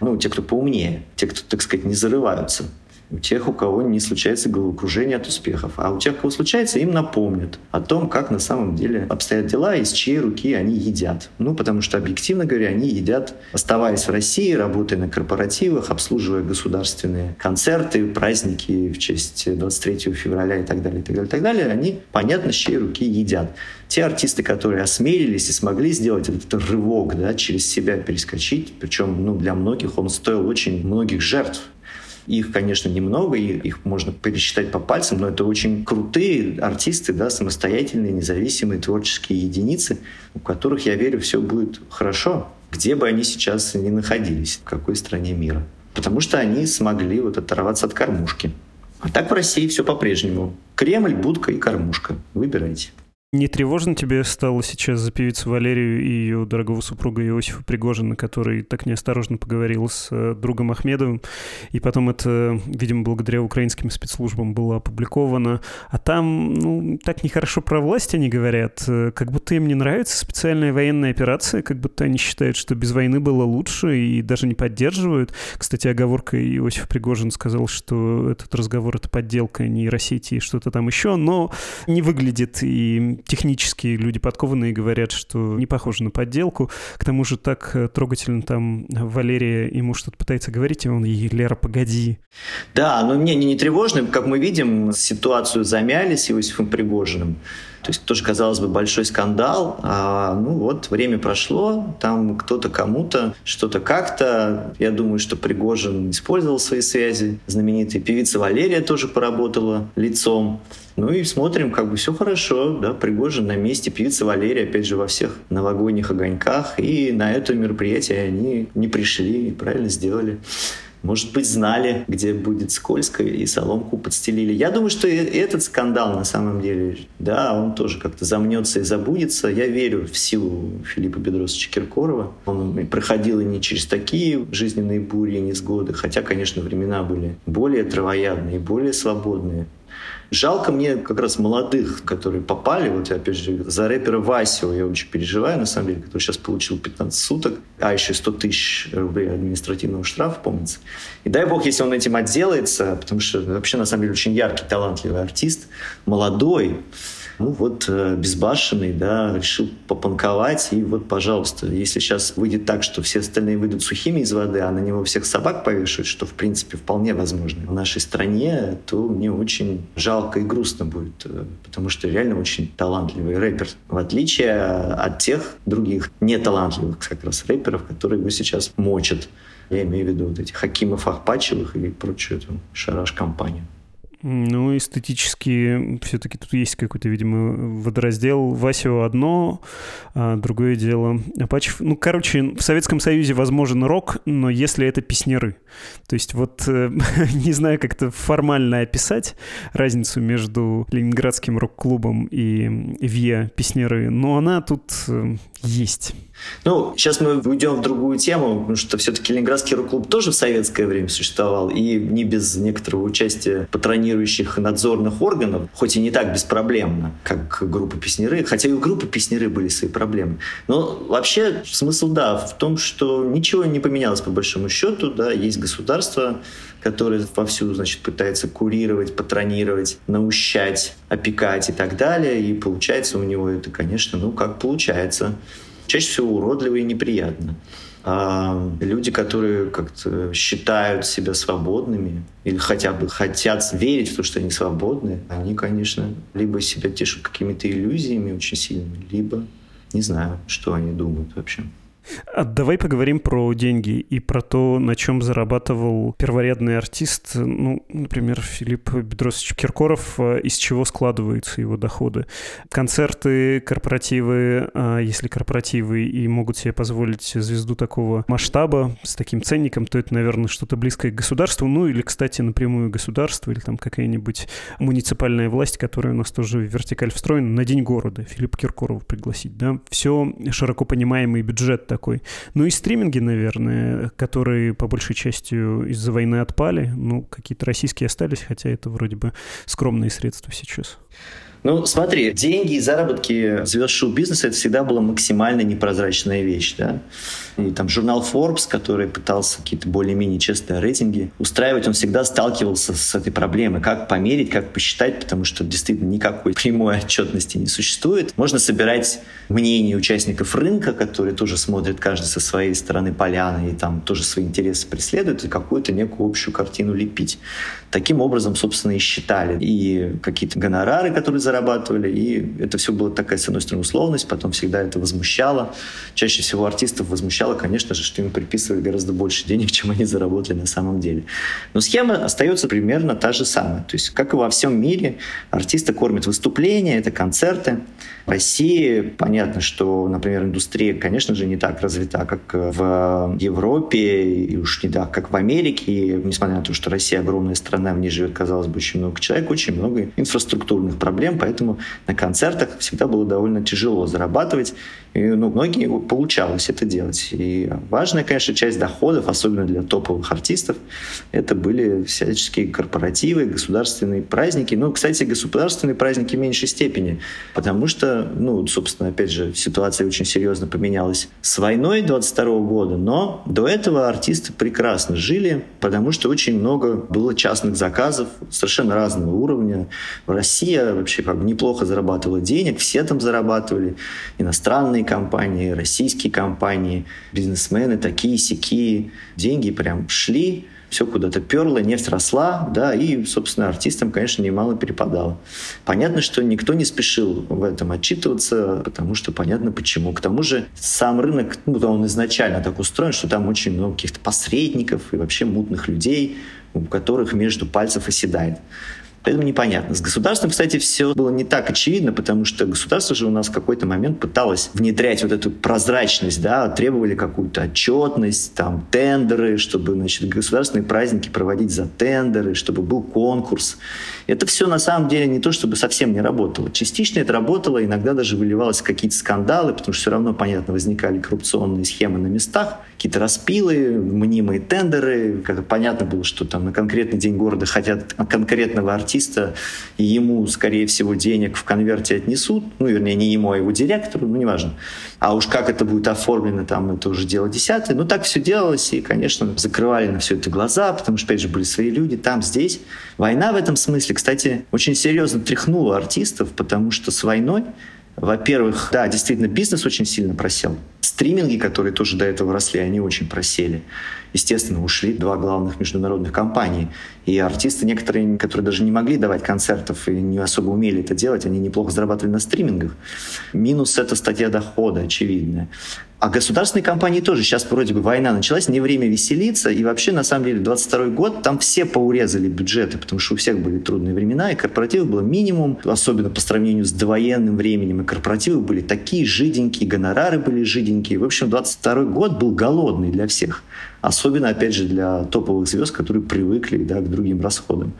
Ну, те, кто поумнее, те, кто, так сказать, не зарываются у тех, у кого не случается головокружение от успехов. А у тех, у кого случается, им напомнят о том, как на самом деле обстоят дела и с чьей руки они едят. Ну, потому что, объективно говоря, они едят, оставаясь в России, работая на корпоративах, обслуживая государственные концерты, праздники в честь 23 февраля и так далее, и так далее, и так далее. Они, понятно, с чьей руки едят. Те артисты, которые осмелились и смогли сделать этот рывок, да, через себя перескочить, причем ну, для многих он стоил очень многих жертв. Их, конечно, немного, и их можно пересчитать по пальцам, но это очень крутые артисты, да, самостоятельные, независимые творческие единицы, у которых, я верю, все будет хорошо, где бы они сейчас ни находились, в какой стране мира. Потому что они смогли вот оторваться от кормушки. А так в России все по-прежнему. Кремль, будка и кормушка. Выбирайте. Не тревожно тебе стало сейчас за певицу Валерию и ее дорогого супруга Иосифа Пригожина, который так неосторожно поговорил с э, другом Ахмедовым, и потом это, видимо, благодаря украинским спецслужбам было опубликовано, а там, ну, так нехорошо про власть они говорят, э, как будто им не нравится специальная военная операция, как будто они считают, что без войны было лучше и даже не поддерживают. Кстати, оговорка Иосиф Пригожин сказал, что этот разговор — это подделка нейросети и что-то там еще, но не выглядит и технические люди подкованные говорят, что не похоже на подделку. К тому же так э, трогательно там Валерия ему что-то пытается говорить, и он ей, Лера, погоди. Да, но мне не, не тревожно. Как мы видим, ситуацию замяли с Иосифом Пригожиным. То есть тоже, казалось бы, большой скандал. А, ну вот, время прошло, там кто-то кому-то, что-то как-то. Я думаю, что Пригожин использовал свои связи. Знаменитая певица Валерия тоже поработала лицом. Ну и смотрим, как бы все хорошо, да, Пригожин на месте, певица Валерия, опять же, во всех новогодних огоньках, и на это мероприятие они не пришли правильно сделали. Может быть, знали, где будет скользко, и соломку подстелили. Я думаю, что этот скандал на самом деле, да, он тоже как-то замнется и забудется. Я верю в силу Филиппа Бедросовича Киркорова. Он проходил и не через такие жизненные бури и несгоды, хотя, конечно, времена были более травоядные, более свободные. Жалко мне как раз молодых, которые попали, вот я опять же за рэпера Васю я очень переживаю, на самом деле, который сейчас получил 15 суток, а еще 100 тысяч рублей административного штрафа, помнится. И дай бог, если он этим отделается, потому что вообще на самом деле очень яркий, талантливый артист, молодой, ну вот э, безбашенный, да, решил попанковать, и вот, пожалуйста, если сейчас выйдет так, что все остальные выйдут сухими из воды, а на него всех собак повешают, что, в принципе, вполне возможно в нашей стране, то мне очень жалко и грустно будет, э, потому что реально очень талантливый рэпер, в отличие от тех других неталантливых как раз рэперов, которые его сейчас мочат. Я имею в виду вот этих Хакимов Ахпачевых и прочую эту шараш-компанию. Ну, эстетически все-таки тут есть какой-то, видимо, водораздел. Васио одно, а другое дело Апачев. Ну, короче, в Советском Союзе возможен рок, но если это песнеры. То есть вот э, не знаю, как это формально описать разницу между Ленинградским рок-клубом и ВИА песнеры, но она тут э, есть. Ну, сейчас мы уйдем в другую тему, потому что все-таки Ленинградский рок-клуб тоже в советское время существовал, и не без некоторого участия патронирующих надзорных органов, хоть и не так беспроблемно, как группа Песнеры, хотя и у группы Песнеры были свои проблемы. Но вообще смысл, да, в том, что ничего не поменялось по большому счету, да, есть государство, которое вовсю, значит, пытается курировать, патронировать, наущать, опекать и так далее, и получается у него это, конечно, ну, как получается чаще всего уродливо и неприятно. А люди, которые как-то считают себя свободными или хотя бы хотят верить в то, что они свободны, они, конечно, либо себя тешат какими-то иллюзиями очень сильными, либо не знаю, что они думают вообще. А давай поговорим про деньги и про то, на чем зарабатывал перворядный артист, ну, например, Филипп Бедросович Киркоров, а, из чего складываются его доходы. Концерты, корпоративы, а, если корпоративы и могут себе позволить звезду такого масштаба, с таким ценником, то это, наверное, что-то близкое к государству, ну или, кстати, напрямую государство, или там какая-нибудь муниципальная власть, которая у нас тоже вертикаль встроена, на День города Филиппа Киркорова пригласить, да. Все широко понимаемый бюджет такой. Ну и стриминги, наверное, которые по большей части из-за войны отпали. Ну, какие-то российские остались, хотя это вроде бы скромные средства сейчас. Ну, смотри, деньги и заработки звезд шоу-бизнеса – это всегда была максимально непрозрачная вещь, да. И там журнал Forbes, который пытался какие-то более-менее честные рейтинги устраивать, он всегда сталкивался с этой проблемой. Как померить, как посчитать, потому что действительно никакой прямой отчетности не существует. Можно собирать мнение участников рынка, которые тоже смотрят каждый со своей стороны поляны и там тоже свои интересы преследуют, и какую-то некую общую картину лепить. Таким образом, собственно, и считали. И какие-то гонорары, которые зарабатывали, и это все было такая, с одной стороны, условность, потом всегда это возмущало. Чаще всего артистов возмущало, конечно же, что им приписывали гораздо больше денег, чем они заработали на самом деле. Но схема остается примерно та же самая. То есть, как и во всем мире, артисты кормят выступления, это концерты. В России понятно, что, например, индустрия, конечно же, не так развита, как в Европе, и уж не так, как в Америке. И, несмотря на то, что Россия огромная страна, в ней живет, казалось бы, очень много человек, очень много инфраструктурных проблем, поэтому на концертах всегда было довольно тяжело зарабатывать. И ну, многие получалось это делать. И важная, конечно, часть доходов, особенно для топовых артистов, это были всяческие корпоративы, государственные праздники. Ну, кстати, государственные праздники в меньшей степени, потому что, ну, собственно, опять же, ситуация очень серьезно поменялась с войной 22 года, но до этого артисты прекрасно жили, потому что очень много было частных заказов совершенно разного уровня. Россия вообще как бы неплохо зарабатывала денег, все там зарабатывали, иностранные компании, российские компании, бизнесмены, такие сякие. Деньги прям шли, все куда-то перло, нефть росла, да, и, собственно, артистам, конечно, немало перепадало. Понятно, что никто не спешил в этом отчитываться, потому что понятно почему. К тому же сам рынок, ну, он изначально так устроен, что там очень много каких-то посредников и вообще мутных людей, у которых между пальцев оседает. Поэтому непонятно. С государством, кстати, все было не так очевидно, потому что государство же у нас в какой-то момент пыталось внедрять вот эту прозрачность, да, требовали какую-то отчетность, там, тендеры, чтобы, значит, государственные праздники проводить за тендеры, чтобы был конкурс. Это все на самом деле не то, чтобы совсем не работало. Частично это работало, иногда даже выливалось в какие-то скандалы, потому что все равно, понятно, возникали коррупционные схемы на местах, какие-то распилы, мнимые тендеры. Понятно было, что там на конкретный день города хотят конкретного артиста, и ему, скорее всего, денег в конверте отнесут. Ну, вернее, не ему, а его директору, ну, неважно. А уж как это будет оформлено, там, это уже дело десятое. Ну, так все делалось, и, конечно, закрывали на все это глаза, потому что, опять же, были свои люди там, здесь. Война в этом смысле, кстати, очень серьезно тряхнула артистов, потому что с войной во-первых, да, действительно, бизнес очень сильно просел. Стриминги, которые тоже до этого росли, они очень просели. Естественно, ушли два главных международных компании. И артисты некоторые, которые даже не могли давать концертов и не особо умели это делать, они неплохо зарабатывали на стримингах. Минус — это статья дохода, очевидная. А государственные компании тоже. Сейчас вроде бы война началась, не время веселиться. И вообще, на самом деле, 22 год, там все поурезали бюджеты, потому что у всех были трудные времена, и корпоративов было минимум, особенно по сравнению с довоенным временем. И корпоративы были такие жиденькие, гонорары были жиденькие. В общем, 22 год был голодный для всех. Особенно, опять же, для топовых звезд, которые привыкли да, к другим расходам.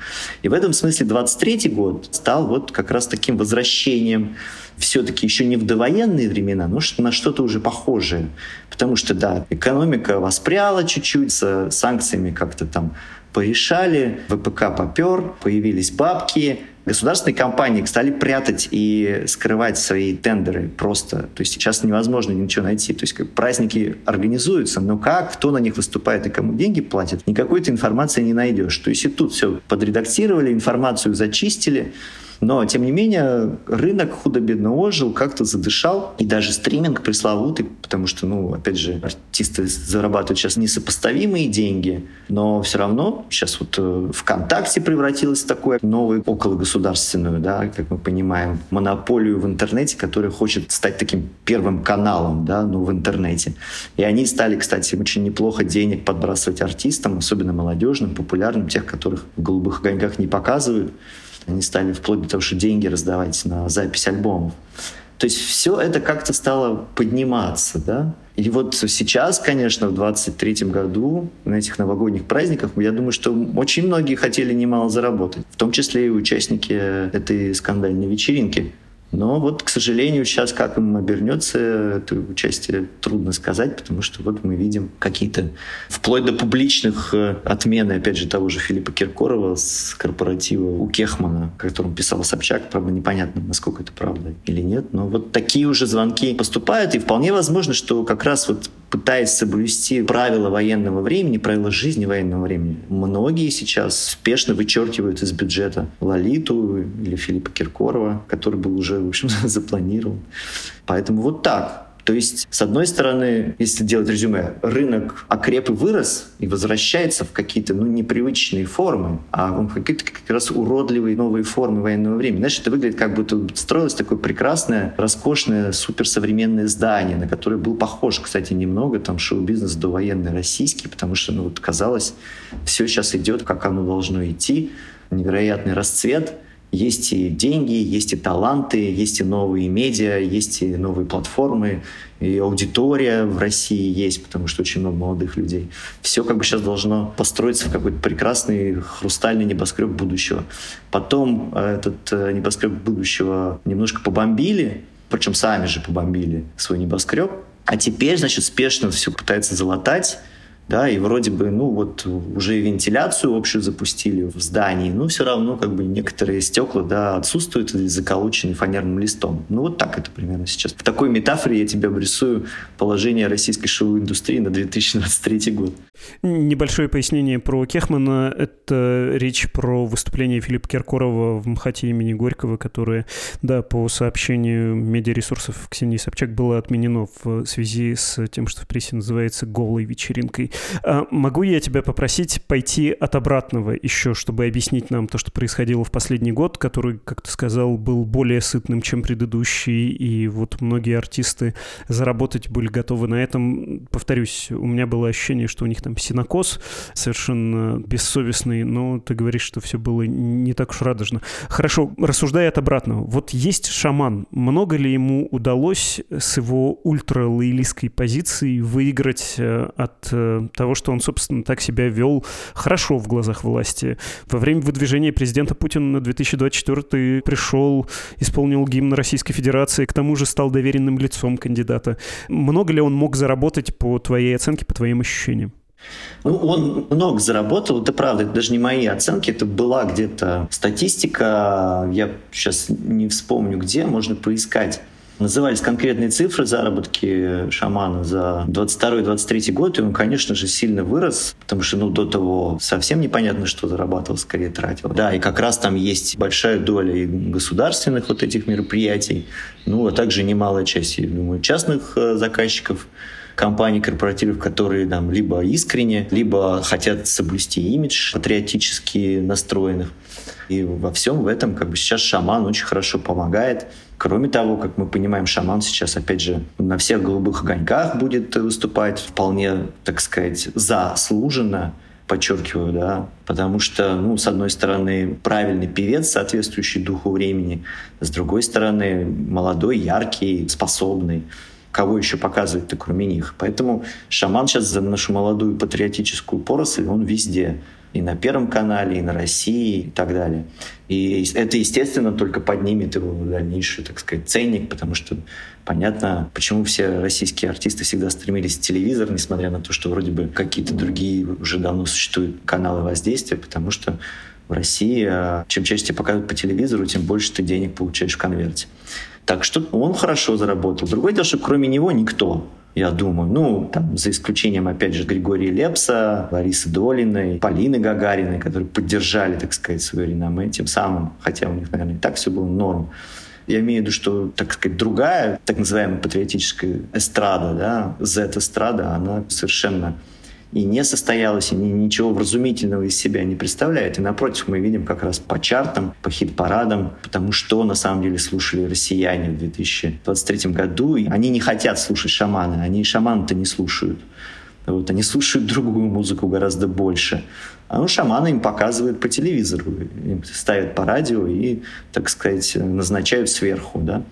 И в этом смысле 23 год стал вот как раз таким возвращением все-таки еще не в довоенные времена, но на что-то уже похожее. Потому что, да, экономика воспряла чуть-чуть, с санкциями как-то там порешали, ВПК попер, появились бабки, Государственные компании стали прятать и скрывать свои тендеры просто. То есть сейчас невозможно ничего найти. То есть как праздники организуются, но как, кто на них выступает и кому деньги платят, никакой-то информации не найдешь. То есть и тут все подредактировали, информацию зачистили, Но, тем не менее, рынок худо-бедно ожил, как-то задышал. И даже стриминг пресловутый, потому что, ну, опять же, артисты зарабатывают сейчас несопоставимые деньги, но все равно сейчас вот э, ВКонтакте превратилась в такую новую окологосударственную, да, как мы понимаем, монополию в интернете, которая хочет стать таким первым каналом, да, ну, в интернете. И они стали, кстати, очень неплохо денег подбрасывать артистам, особенно молодежным, популярным, тех, которых в «Голубых огоньках» не показывают. Они стали вплоть до того, что деньги раздавать на запись альбомов. То есть все это как-то стало подниматься, да. И вот сейчас, конечно, в 23 году, на этих новогодних праздниках, я думаю, что очень многие хотели немало заработать, в том числе и участники этой скандальной вечеринки. Но вот, к сожалению, сейчас как им обернется это участие, трудно сказать, потому что вот мы видим какие-то, вплоть до публичных э, отмены, опять же, того же Филиппа Киркорова с корпоратива у Кехмана, о котором писал Собчак. Правда, непонятно, насколько это правда или нет. Но вот такие уже звонки поступают, и вполне возможно, что как раз вот пытаясь соблюсти правила военного времени, правила жизни военного времени, многие сейчас спешно вычеркивают из бюджета Лолиту или Филиппа Киркорова, который был уже, в общем, запланирован. Поэтому вот так. То есть, с одной стороны, если делать резюме, рынок окреп и вырос и возвращается в какие-то ну, непривычные формы, а в какие-то как раз уродливые новые формы военного времени. Знаешь, это выглядит как будто строилось такое прекрасное, роскошное, суперсовременное здание, на которое был похож, кстати, немного там шоу-бизнес до военный российский, потому что, ну, вот казалось, все сейчас идет, как оно должно идти, невероятный расцвет — есть и деньги, есть и таланты, есть и новые медиа, есть и новые платформы, и аудитория в России есть, потому что очень много молодых людей. Все как бы сейчас должно построиться в какой-то прекрасный хрустальный небоскреб будущего. Потом э, этот э, небоскреб будущего немножко побомбили, причем сами же побомбили свой небоскреб, а теперь, значит, спешно все пытается залатать, да, и вроде бы, ну, вот уже и вентиляцию общую запустили в здании, но все равно как бы некоторые стекла, да, отсутствуют или заколочены фанерным листом. Ну, вот так это примерно сейчас. В такой метафоре я тебе обрисую положение российской шоу-индустрии на 2023 год. Небольшое пояснение про Кехмана. Это речь про выступление Филиппа Киркорова в МХАТе имени Горького, которое, да, по сообщению медиаресурсов Ксении Собчак было отменено в связи с тем, что в прессе называется «голой вечеринкой». А могу я тебя попросить пойти от обратного еще, чтобы объяснить нам то, что происходило в последний год, который, как ты сказал, был более сытным, чем предыдущий, и вот многие артисты заработать были готовы на этом. Повторюсь, у меня было ощущение, что у них там синокос совершенно бессовестный, но ты говоришь, что все было не так уж радужно. Хорошо, рассуждая от обратного. Вот есть шаман. Много ли ему удалось с его ультра-лоялистской позиции выиграть э, от э, того, что он, собственно, так себя вел хорошо в глазах власти. Во время выдвижения президента Путина на 2024 пришел, исполнил гимн Российской Федерации, к тому же стал доверенным лицом кандидата. Много ли он мог заработать по твоей оценке, по твоим ощущениям? Ну, он много заработал, это правда, это даже не мои оценки, это была где-то статистика, я сейчас не вспомню где, можно поискать. Назывались конкретные цифры заработки шамана за 22-23 год, и он, конечно же, сильно вырос, потому что ну, до того совсем непонятно, что зарабатывал, скорее тратил. Да, и как раз там есть большая доля и государственных вот этих мероприятий, ну, а также немалая часть, я думаю, частных э, заказчиков компаний, корпоративов, которые там либо искренне, либо хотят соблюсти имидж патриотически настроенных. И во всем в этом как бы сейчас шаман очень хорошо помогает. Кроме того, как мы понимаем, шаман сейчас, опять же, на всех голубых огоньках будет выступать вполне, так сказать, заслуженно, подчеркиваю, да, потому что, ну, с одной стороны, правильный певец, соответствующий духу времени, с другой стороны, молодой, яркий, способный кого еще показывать-то кроме них. Поэтому шаман сейчас за нашу молодую патриотическую поросль, он везде. И на Первом канале, и на России, и так далее. И это, естественно, только поднимет его дальнейший, так сказать, ценник, потому что понятно, почему все российские артисты всегда стремились в телевизор, несмотря на то, что вроде бы какие-то другие уже давно существуют каналы воздействия, потому что в России а, чем чаще тебе показывают по телевизору, тем больше ты денег получаешь в конверте. Так что он хорошо заработал. Другое дело, что кроме него никто. я думаю. Ну, там, за исключением, опять же, Григория Лепса, Ларисы Долиной, Полины Гагариной, которые поддержали, так сказать, свое реноме тем самым, хотя у них, наверное, и так все было норм. Я имею в виду, что, так сказать, другая, так называемая патриотическая эстрада, да, Z-эстрада, она совершенно и не состоялась, и ничего вразумительного из себя не представляет. И напротив, мы видим как раз по чартам, по хит-парадам, потому что на самом деле слушали россияне в 2023 году. И они не хотят слушать шамана, они шамана-то не слушают. Вот, они слушают другую музыку гораздо больше. А ну, шаманы им показывают по телевизору, им ставят по радио и, так сказать, назначают сверху. Да?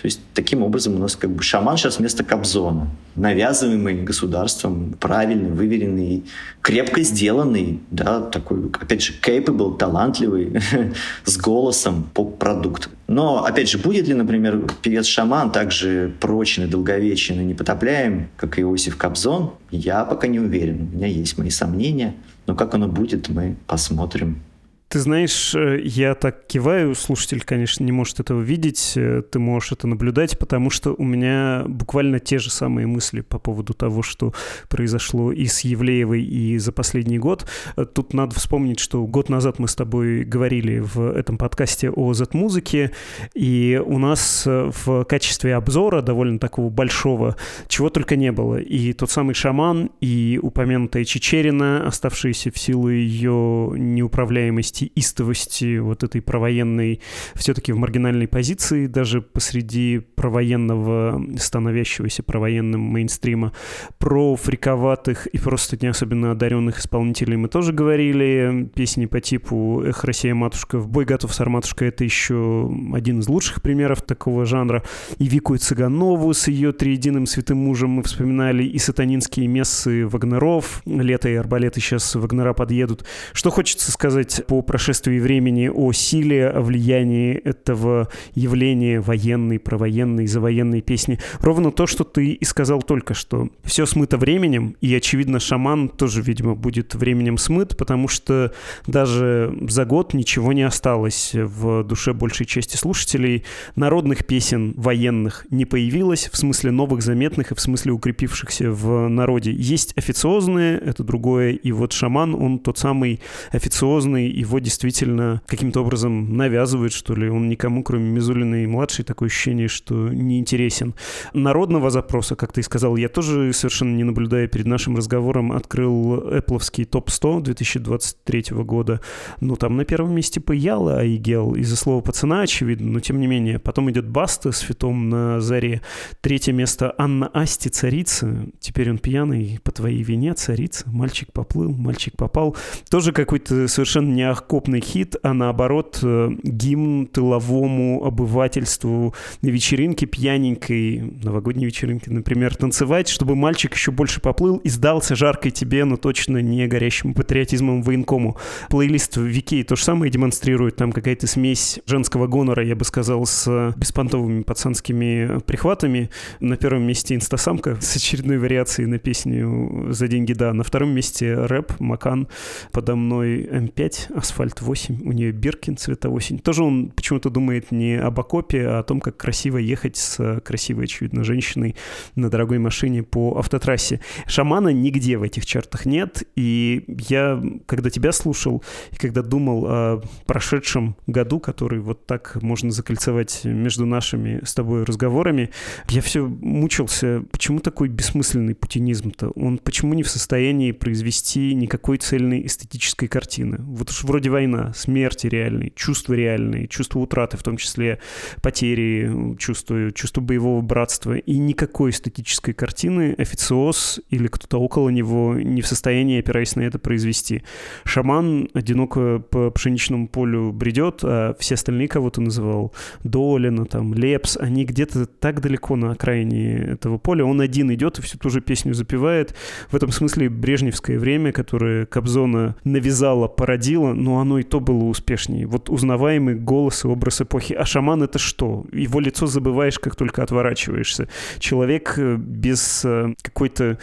То есть таким образом у нас как бы шаман сейчас вместо Кобзона, навязываемый государством, правильный, выверенный, крепко сделанный, да, такой, опять же, capable, талантливый, с голосом поп-продукт. Но, опять же, будет ли, например, певец-шаман также прочный, долговечен и непотопляем, как Иосиф Кобзон, я пока не уверен. У меня есть мои сомнения. Но как оно будет, мы посмотрим. Ты знаешь, э, я так киваю, слушатель, конечно, не может этого видеть, э, ты можешь это наблюдать, потому что у меня буквально те же самые мысли по поводу того, что произошло и с Евлеевой, и за последний год. Э, тут надо вспомнить, что год назад мы с тобой говорили в этом подкасте о Z-музыке, и у нас в качестве обзора довольно такого большого чего только не было. И тот самый шаман, и упомянутая Чечерина, оставшиеся в силу ее неуправляемости истовости, истовости вот этой провоенной, все-таки в маргинальной позиции, даже посреди провоенного, становящегося провоенным мейнстрима. Про фриковатых и просто не особенно одаренных исполнителей мы тоже говорили. Песни по типу «Эх, Россия, матушка», «В бой готов, сарматушка» — это еще один из лучших примеров такого жанра. И Вику и Цыганову с ее триединым святым мужем мы вспоминали, и сатанинские мессы Вагнеров, «Лето и арбалеты» сейчас Вагнера подъедут. Что хочется сказать по прошествии времени о силе, о влиянии этого явления военной, провоенной, завоенной песни. Ровно то, что ты и сказал только что. Все смыто временем, и, очевидно, шаман тоже, видимо, будет временем смыт, потому что даже за год ничего не осталось в душе большей части слушателей. Народных песен военных не появилось, в смысле новых заметных и в смысле укрепившихся в народе. Есть официозные, это другое, и вот шаман, он тот самый официозный, его его действительно каким-то образом навязывают, что ли. Он никому, кроме Мизулина и младшей, такое ощущение, что не интересен. Народного запроса, как ты и сказал, я тоже совершенно не наблюдая перед нашим разговором, открыл Apple топ-100 2023 года. Ну, там на первом месте Паяла Айгел из-за слова пацана, очевидно, но тем не менее. Потом идет Баста с фитом на заре. Третье место Анна Асти, царица. Теперь он пьяный, по твоей вине, царица. Мальчик поплыл, мальчик попал. Тоже какой-то совершенно не окопный хит, а наоборот э, гимн тыловому обывательству на вечеринке пьяненькой, новогодней вечеринке, например, танцевать, чтобы мальчик еще больше поплыл и сдался жаркой тебе, но точно не горящим патриотизмом военкому. Плейлист в Викей то же самое демонстрирует, там какая-то смесь женского гонора, я бы сказал, с беспонтовыми пацанскими прихватами. На первом месте инстасамка с очередной вариацией на песню «За деньги, да». На втором месте рэп, Макан, подо мной М5, Асфальт 8, у нее Биркин цвета осень. Тоже он почему-то думает не об окопе, а о том, как красиво ехать с красивой, очевидно, женщиной на дорогой машине по автотрассе. Шамана нигде в этих чартах нет, и я, когда тебя слушал, и когда думал о прошедшем году, который вот так можно закольцевать между нашими с тобой разговорами, я все мучился, почему такой бессмысленный путинизм-то? Он почему не в состоянии произвести никакой цельной эстетической картины? Вот уж вроде вроде война, смерти реальные, чувства реальные, чувство утраты, в том числе потери, чувство, чувство боевого братства. И никакой эстетической картины официоз или кто-то около него не в состоянии, опираясь на это, произвести. Шаман одиноко по пшеничному полю бредет, а все остальные, кого ты называл, Долина, там, Лепс, они где-то так далеко на окраине этого поля. Он один идет и всю ту же песню запевает. В этом смысле брежневское время, которое Кобзона навязала, породила, но оно и то было успешнее. Вот узнаваемый голос и образ эпохи. А шаман — это что? Его лицо забываешь, как только отворачиваешься. Человек э, без э, какой-то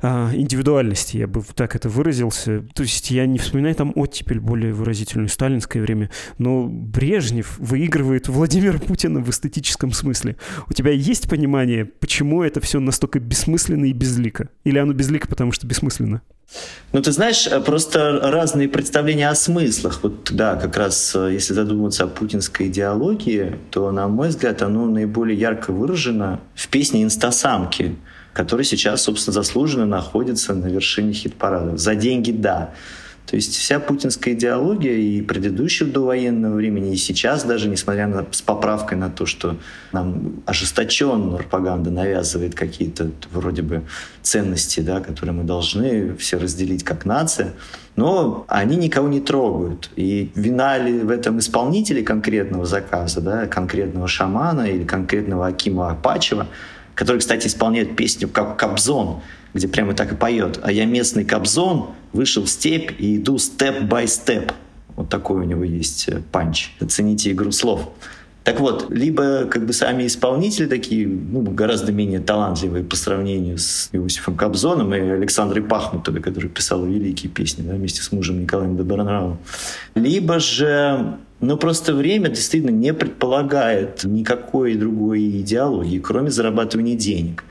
а, индивидуальности, я бы так это выразился. То есть я не вспоминаю там оттепель более выразительную, сталинское время, но Брежнев выигрывает Владимира Путина в эстетическом смысле. У тебя есть понимание, почему это все настолько бессмысленно и безлико? Или оно безлико, потому что бессмысленно? Ну, ты знаешь, э, просто разные представления о смыслах. Вот, да, как раз, э, если задуматься о путинской идеологии, то, на мой взгляд, оно наиболее ярко выражено в песне «Инстасамки», которая сейчас, собственно, заслуженно находится на вершине хит-парада. «За деньги – да». То есть вся путинская идеология и предыдущего довоенного времени, и сейчас даже, несмотря на, с поправкой на то, что нам ожесточенно пропаганда навязывает какие-то вроде бы ценности, да, которые мы должны все разделить как нация, но они никого не трогают. И вина ли в этом исполнителе конкретного заказа, да, конкретного шамана или конкретного Акима Апачева, который, кстати, исполняет песню как Кобзон, где прямо так и поет. А я местный Кобзон, вышел в степь и иду step by step. Вот такой у него есть э, панч. Оцените игру слов. Так вот, либо как бы сами исполнители такие, ну, гораздо менее талантливые по сравнению с Иосифом Кобзоном и Александрой Пахмутовой, которая писала великие песни да, вместе с мужем Николаем Добронравовым. Либо же ну, просто время действительно не предполагает никакой другой идеологии, кроме зарабатывания денег.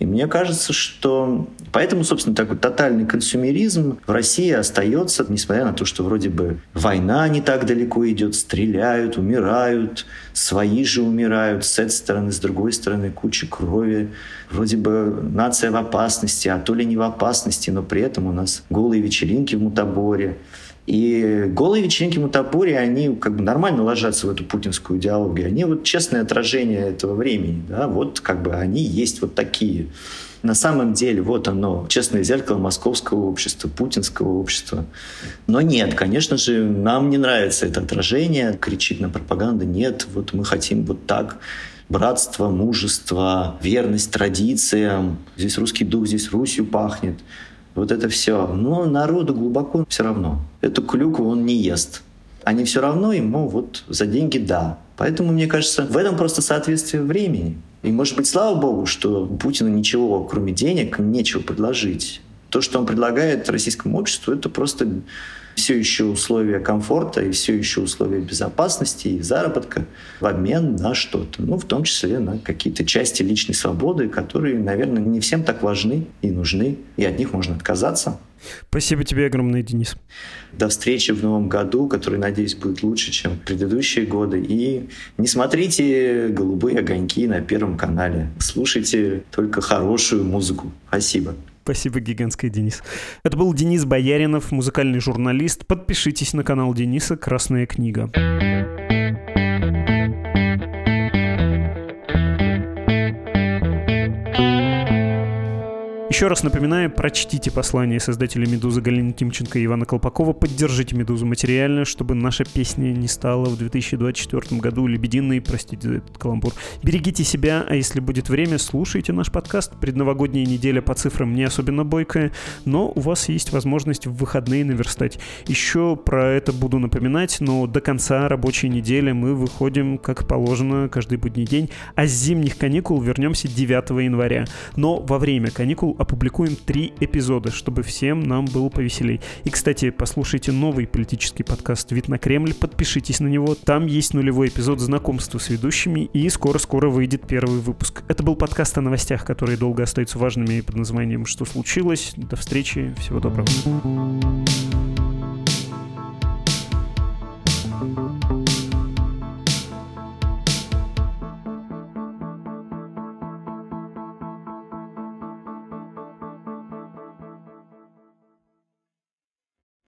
И мне кажется, что поэтому, собственно, такой тотальный консумеризм в России остается, несмотря на то, что вроде бы война не так далеко идет, стреляют, умирают, свои же умирают с этой стороны, с другой стороны куча крови. Вроде бы нация в опасности, а то ли не в опасности, но при этом у нас голые вечеринки в Мутаборе. И голые вечеринки Мутапури, они как бы нормально ложатся в эту путинскую идеологию. Они вот честное отражение этого времени. Да? Вот как бы они есть вот такие. На самом деле, вот оно, честное зеркало московского общества, путинского общества. Но нет, конечно же, нам не нравится это отражение, кричит на пропаганду, нет, вот мы хотим вот так братство, мужество, верность традициям. Здесь русский дух, здесь Русью пахнет вот это все. Но народу глубоко все равно. Эту клюкву он не ест. Они все равно ему вот за деньги да. Поэтому, мне кажется, в этом просто соответствие времени. И, может быть, слава богу, что Путину ничего, кроме денег, нечего предложить. То, что он предлагает российскому обществу, это просто все еще условия комфорта и все еще условия безопасности и заработка в обмен на что-то. Ну, в том числе на какие-то части личной свободы, которые, наверное, не всем так важны и нужны, и от них можно отказаться. Спасибо тебе огромное, Денис. До встречи в новом году, который, надеюсь, будет лучше, чем предыдущие годы. И не смотрите «Голубые огоньки» на Первом канале. Слушайте только хорошую музыку. Спасибо. Спасибо гигантское, Денис. Это был Денис Бояринов, музыкальный журналист. Подпишитесь на канал Дениса «Красная книга». Еще раз напоминаю, прочтите послание создателя «Медузы» Галины Тимченко и Ивана Колпакова, поддержите «Медузу» материально, чтобы наша песня не стала в 2024 году лебединой, простите за этот каламбур. Берегите себя, а если будет время, слушайте наш подкаст. Предновогодняя неделя по цифрам не особенно бойкая, но у вас есть возможность в выходные наверстать. Еще про это буду напоминать, но до конца рабочей недели мы выходим, как положено, каждый будний день, а с зимних каникул вернемся 9 января. Но во время каникул опубликуем три эпизода, чтобы всем нам было повеселей. И, кстати, послушайте новый политический подкаст «Вид на Кремль», подпишитесь на него. Там есть нулевой эпизод знакомства с ведущими, и скоро-скоро выйдет первый выпуск. Это был подкаст о новостях, которые долго остаются важными под названием «Что случилось?». До встречи, всего доброго. thank you